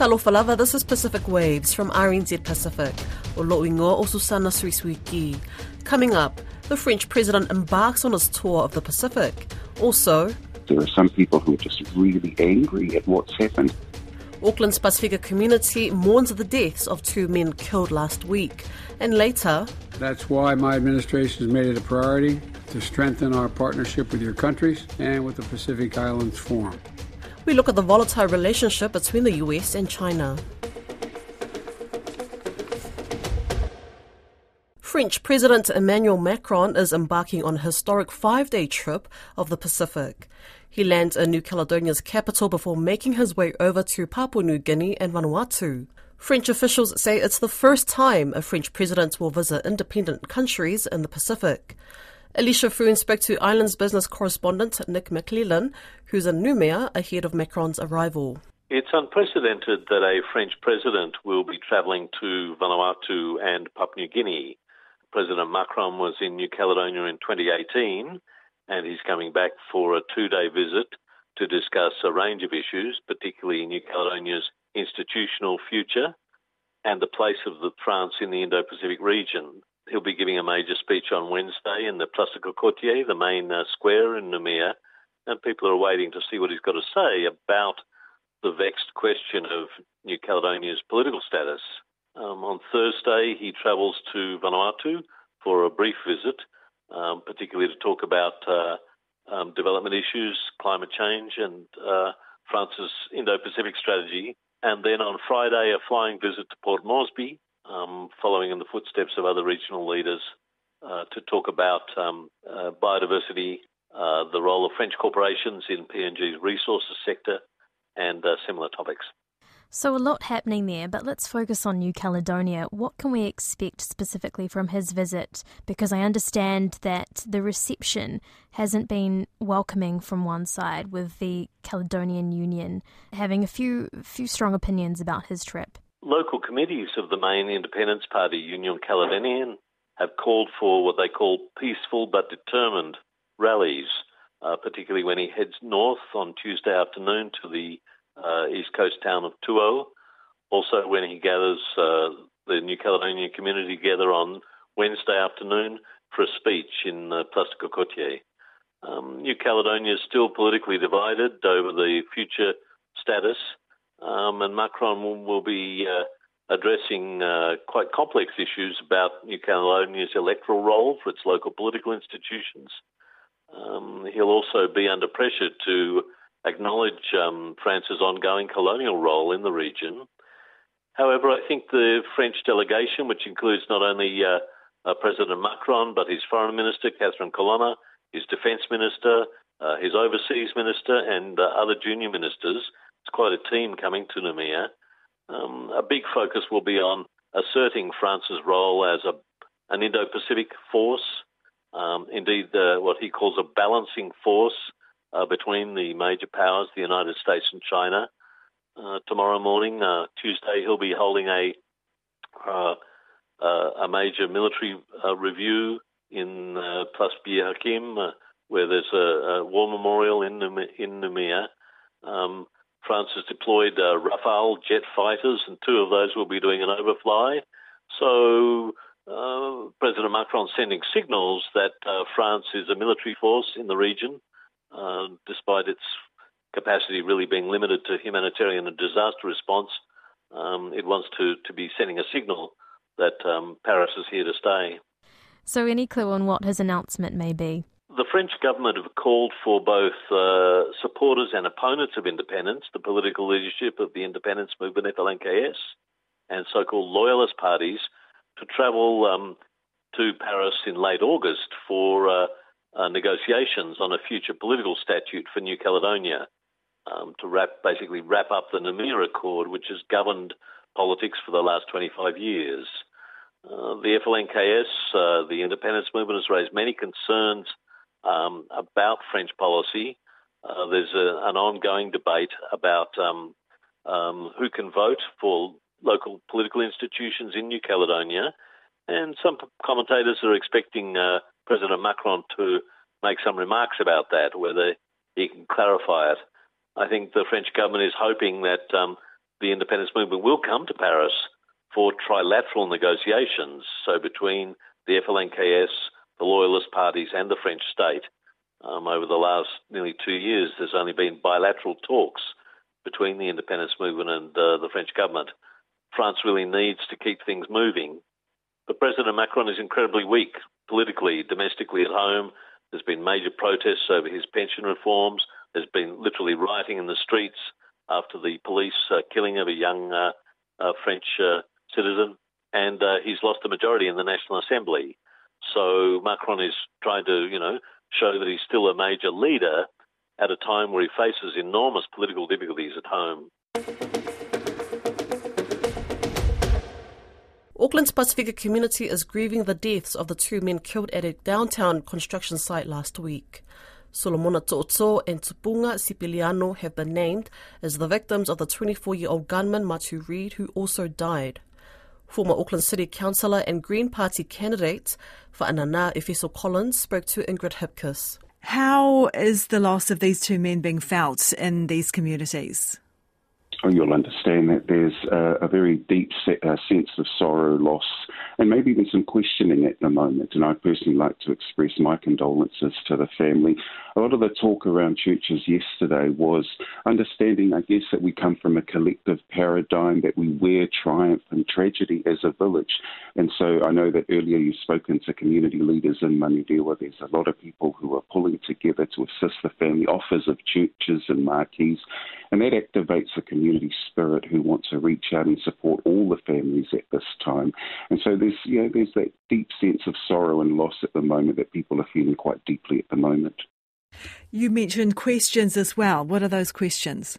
Talofa lava, this is Pacific Waves from RNZ Pacific, o o Susana Suisuiki. Coming up, the French president embarks on his tour of the Pacific. Also, there are some people who are just really angry at what's happened. Auckland's Pasifika community mourns the deaths of two men killed last week. And later, that's why my administration has made it a priority to strengthen our partnership with your countries and with the Pacific Islands Forum. We look at the volatile relationship between the US and China. French President Emmanuel Macron is embarking on a historic five day trip of the Pacific. He lands in New Caledonia's capital before making his way over to Papua New Guinea and Vanuatu. French officials say it's the first time a French president will visit independent countries in the Pacific. Alicia Foon spoke to Islands business correspondent Nic Maclellan, who's in Noumea ahead of Macron's arrival. It's unprecedented that a French president will be travelling to Vanuatu and Papua New Guinea. President Macron was in New Caledonia in 2018, and he's coming back for a two day visit to discuss a range of issues, particularly New Caledonia's institutional future and the place of the France in the Indo Pacific region. He'll be giving a major speech on Wednesday in the Place des Cocotiers, the main uh, square in Noumea, and people are waiting to see what he's got to say about the vexed question of New Caledonia's political status. Um, on Thursday, he travels to Vanuatu for a brief visit, um, particularly to talk about uh, um, development issues, climate change, and uh, France's Indo Pacific strategy. And then on Friday, a flying visit to Port Moresby, um, following in the footsteps of other regional leaders, uh, to talk about um, uh, biodiversity, uh, the role of French corporations in PNG's resources sector, and uh, similar topics. So, a lot happening there, but let's focus on New Caledonia. What can we expect specifically from his visit? Because I understand that the reception hasn't been welcoming from one side, with the Caledonian Union having a few, few strong opinions about his trip. Local committees of the main independence party, Union Calédonienne, have called for what they call peaceful but determined rallies, uh, particularly when he heads north on Tuesday afternoon to the uh, east coast town of Touho. Also, when he gathers uh, the New Caledonian community together on Wednesday afternoon for a speech in uh, Place des Cocotiers. Um, New Caledonia is still politically divided over the future status, um, and Macron will, be uh, addressing uh, quite complex issues about New Caledonia's electoral roll for its local political institutions. Um, he'll also be under pressure to acknowledge um, France's ongoing colonial role in the region. However, I think the French delegation, which includes not only uh, uh, President Macron, but his foreign minister, Catherine Colonna, his defence minister, uh, his overseas minister, and uh, other junior ministers, quite a team coming to Noumea. Um, a big focus will be on asserting France's role as a, an Indo Pacific force, um, indeed, uh, what he calls a balancing force uh, between the major powers, the United States and China. Uh, tomorrow morning, uh, Tuesday, he'll be holding a uh, uh, a major military review in Place Bir Hakeim, where there's a, a, war memorial in Noumea. Um, France has deployed Rafale jet fighters, and two of those will be doing an overfly. So uh, President Macron sending signals that uh, France is a military force in the region, uh, despite its capacity really being limited to humanitarian and disaster response. Um, it wants to, to be sending a signal that um, Paris is here to stay. So, any clue on what his announcement may be? The French government have called for both uh, supporters and opponents of independence, the political leadership of the independence movement FLNKS, and so called loyalist parties to travel um, to Paris in late August for uh, uh, negotiations on a future political statute for New Caledonia um, to wrap, basically wrap up the Noumea Accord, which has governed politics for the last 25 years. Uh, the FLNKS, uh, the independence movement, has raised many concerns um, about French policy. Uh, there's a, an ongoing debate about um, um who can vote for local political institutions in New Caledonia, and some commentators are expecting uh, President Macron to make some remarks about that, whether he can clarify it. I think the French government is hoping that um, the independence movement will come to Paris for trilateral negotiations, so between the FLNKS, the Loyalist parties, and the French state. Um, over the last nearly two years, there's only been bilateral talks between the independence movement and uh, the French government. France really needs to keep things moving. But President Macron is incredibly weak politically, domestically at home. There's been major protests over his pension reforms. There's been literally rioting in the streets after the police uh, killing of a young uh, uh, French uh, citizen, and uh, he's lost a majority in the National Assembly. So Macron is trying to, you know, show that he's still a major leader at a time where he faces enormous political difficulties at home. Auckland's Pasifika community is grieving the deaths of the two men killed at a downtown construction site last week. Solomona and Tupunga Sipiliano have been named as the victims of the 24-year-old gunman Matu Reid, who also died. Former Auckland City Councillor and Green Party candidate for Anana Efeso Collins spoke to Ingrid Hipkiss. How is the loss of these two men being felt in these communities? Oh, you'll understand that there's a, a very deep se- uh, sense of sorrow, loss, and maybe even some questioning at the moment. And I'd personally like to express my condolences to the family. A lot of the talk around churches yesterday was understanding, I guess, that we come from a collective paradigm that we wear triumph and tragedy as a village. And so I know that earlier you've spoken to community leaders in Manurewa. There's a lot of people who are pulling together to assist the family, offers of churches and marquees, and that activates the community spirit who want to reach out and support all the families at this time. And so there's you know there's that deep sense of sorrow and loss at the moment that people are feeling quite deeply at the moment. You mentioned questions as well. What are those questions?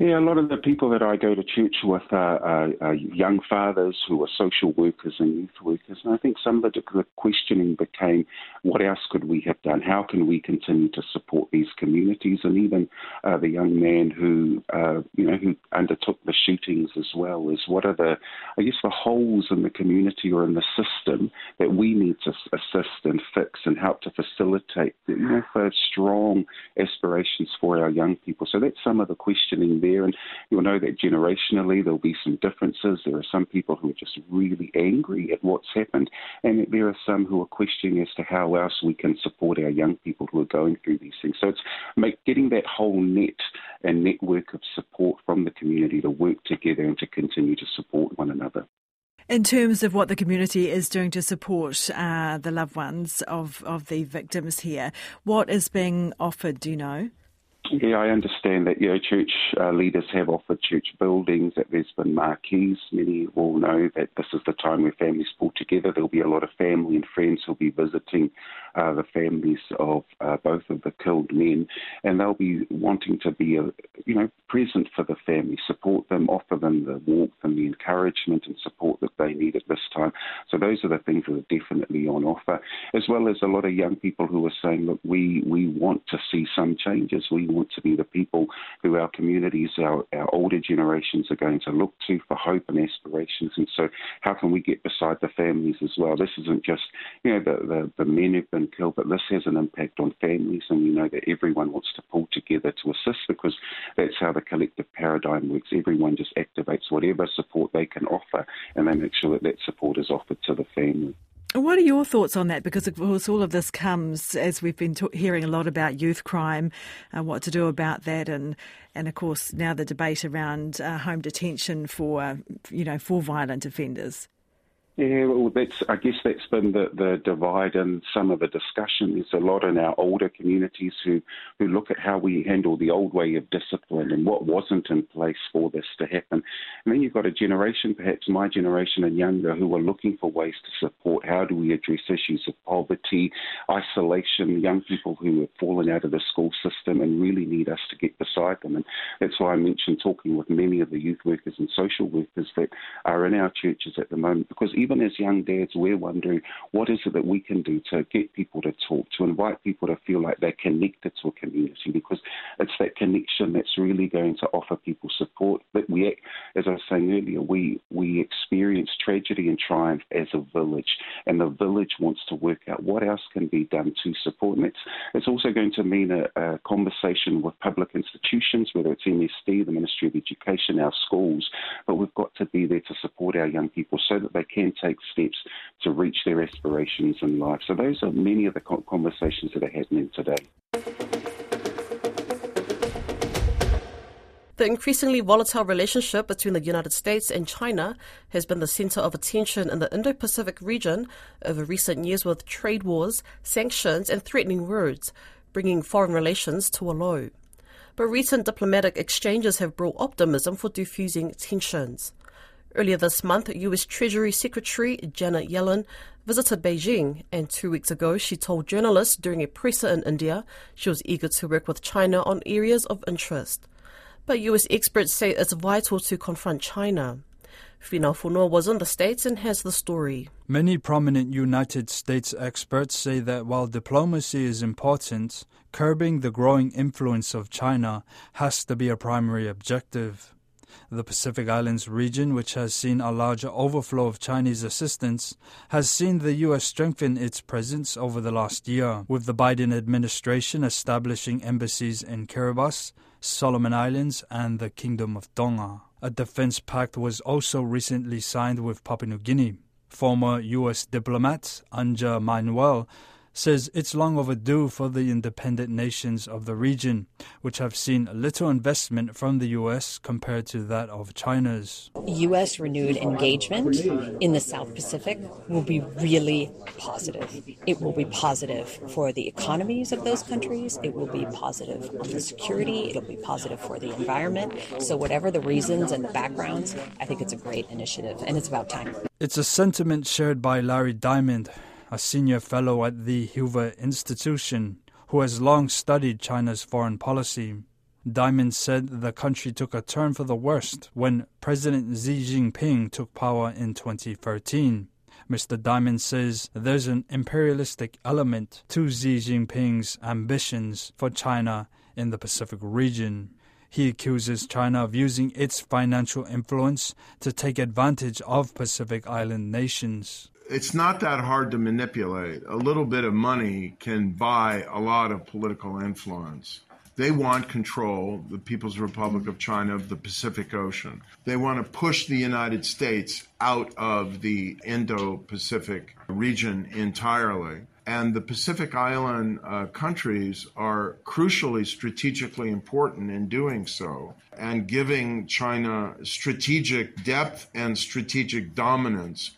Yeah, a lot of the people that I go to church with are, are, are, young fathers who are social workers and youth workers. And I think some of the, questioning became, what else could we have done? How can we continue to support these communities? And even uh, the young man who, uh, you know, who undertook the shootings as well is what are the, I guess, the holes in the community or in the system that we need to assist and fix and help to facilitate, you know, for strong aspirations for our young people. So that's some of the questioning there there. And you'll know that generationally there'll be some differences. There are some people who are just really angry at what's happened, and there are some who are questioning as to how else we can support our young people who are going through these things. So it's make, getting that whole net and network of support from the community to work together and to continue to support one another. In terms of what the community is doing to support uh, the loved ones of, of the victims here, what is being offered, do you know? Yeah, I understand that. You know, church uh, leaders have offered church buildings. There's been marquees. Many will know that this is the time where families pull together. There'll be a lot of family and friends who'll be visiting uh, the families of uh, both of the killed men, and they'll be wanting to be, uh, you know, present for the family, support them, offer them the warmth and the encouragement and support that they need at this time. So those are the things that are definitely on offer, as well as a lot of young people who are saying, look, we we want to see some changes. We want to be the people who our communities, our, our older generations are going to look to for hope and aspirations. And so, how can we get beside the families as well? This isn't just, you know, the, the, the men who've been killed, but this has an impact on families. And we know that everyone wants to pull together to assist because that's how the collective paradigm works. Everyone just activates whatever support they can offer and they make sure that that support is offered to the family. What are your thoughts on that? Because, of course, all of this comes as we've been hearing a lot about youth crime, uh, what to do about that, and and of course now the debate around uh, home detention for you know for violent offenders. Yeah, well, that's I guess that's been the, the divide and some of the discussion. There's a lot in our older communities who, who look at how we handle the old way of discipline and what wasn't in place for this to happen. And then you've got a generation, perhaps my generation and younger, who are looking for ways to support. How do we address issues of poverty, isolation, young people who have fallen out of the school system and really need us to get beside them. And that's why I mentioned talking with many of the youth workers and social workers that are in our churches at the moment, because even even as young dads, we're wondering what is it that we can do to get people to talk, to invite people to feel like they're connected to a community, because it's that connection that's really going to offer people support. But we, as I was saying earlier, we we experience tragedy and triumph as a village, and the village wants to work out what else can be done to support. And it's it's also going to mean a, a conversation with public institutions, whether it's MSD, the Ministry of Education, our schools, but we've got to be there to support our young people so that they can take steps to reach their aspirations in life. So those are many of the conversations that are happening today. The increasingly volatile relationship between the United States and China has been the center of attention in the Indo Pacific region over recent years with trade wars, sanctions, and threatening words, bringing foreign relations to a low. But recent diplomatic exchanges have brought optimism for diffusing tensions. Earlier this month, US Treasury Secretary Janet Yellen visited Beijing, and two weeks ago she told journalists during a presser in India she was eager to work with China on areas of interest. But US experts say it's vital to confront China. Finau Fonua was in the States and has the story. Many prominent United States experts say that while diplomacy is important, curbing the growing influence of China has to be a primary objective. The Pacific Islands region, which has seen a larger overflow of Chinese assistance, has seen the U.S. strengthen its presence over the last year, with the Biden administration establishing embassies in Kiribati, Solomon Islands, and the Kingdom of Tonga. A defense pact was also recently signed with Papua New Guinea. Former U.S. diplomat Anja Manuel says it's long overdue for the independent nations of the region, which have seen little investment from the U.S. compared to that of China's. U.S. renewed engagement in the South Pacific will be really positive. It will be positive for the economies of those countries, it will be positive on the security, it'll be positive for the environment. So, whatever the reasons and the backgrounds, I think it's a great initiative, and it's about time. It's a sentiment shared by Larry Diamond a senior fellow at the Hoover Institution, who has long studied China's foreign policy. Diamond said the country took a turn for the worst when President Xi Jinping took power in 2013. Mr. Diamond says there's an imperialistic element to Xi Jinping's ambitions for China in the Pacific region. He accuses China of using its financial influence to take advantage of Pacific Island nations it's not that hard to manipulate. A little bit of money can buy a lot of political influence. They want control, the People's Republic of China, of the Pacific Ocean. They want to push the United States out of the Indo Pacific region entirely. And the Pacific Island uh, countries are crucially strategically important in doing so and giving China strategic depth and strategic dominance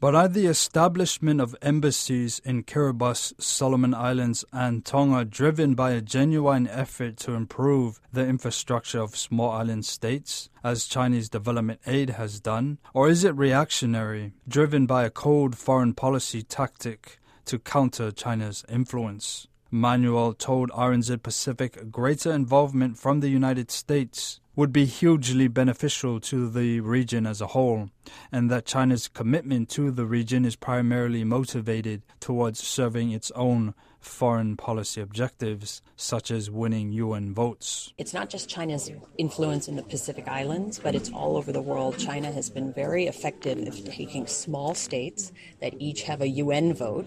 but are the establishment of embassies in Kiribati, Solomon Islands, and Tonga driven by a genuine effort to improve the infrastructure of small island states, as Chinese development aid has done? Or is it reactionary, driven by a cold foreign policy tactic to counter China's influence? Manuel told RNZ Pacific greater involvement from the United States would be hugely beneficial to the region as a whole, and that China's commitment to the region is primarily motivated towards serving its own foreign policy objectives, such as winning UN votes. It's not just China's influence in the Pacific Islands, but it's all over the world. China has been very effective at taking small states that each have a UN vote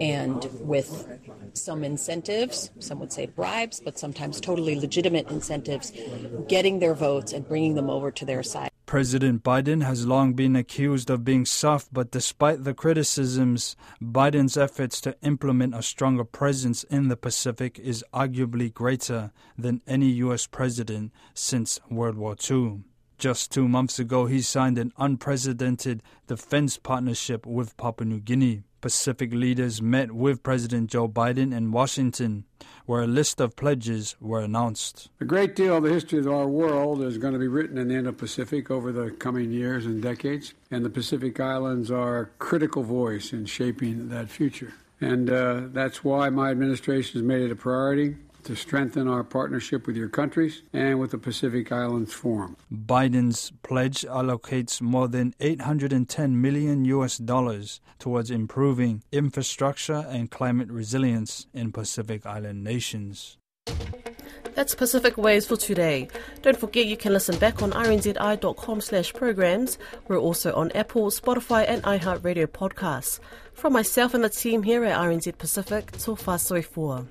and with some incentives, some would say bribes, but sometimes totally legitimate incentives, getting their votes and bringing them over to their side. President Biden has long been accused of being soft, but despite the criticisms, Biden's efforts to implement a stronger presence in the Pacific is arguably greater than any U.S. president since World War II. Just two months ago, he signed an unprecedented defense partnership with Papua New Guinea. Pacific leaders met with President Joe Biden in Washington, where a list of pledges were announced. A great deal of the history of our world is going to be written in the Indo Pacific over the coming years and decades, and the Pacific Islands are a critical voice in shaping that future. And uh, that's why my administration has made it a priority to strengthen our partnership with your countries and with the Pacific Islands Forum. Biden's pledge allocates more than 810 million US dollars towards improving infrastructure and climate resilience in Pacific Island nations. That's Pacific Waves for today. Don't forget you can listen back on rnzi.com slash programs. We're also on Apple, Spotify and iHeartRadio podcasts. From myself and the team here at RNZ Pacific, so far so far.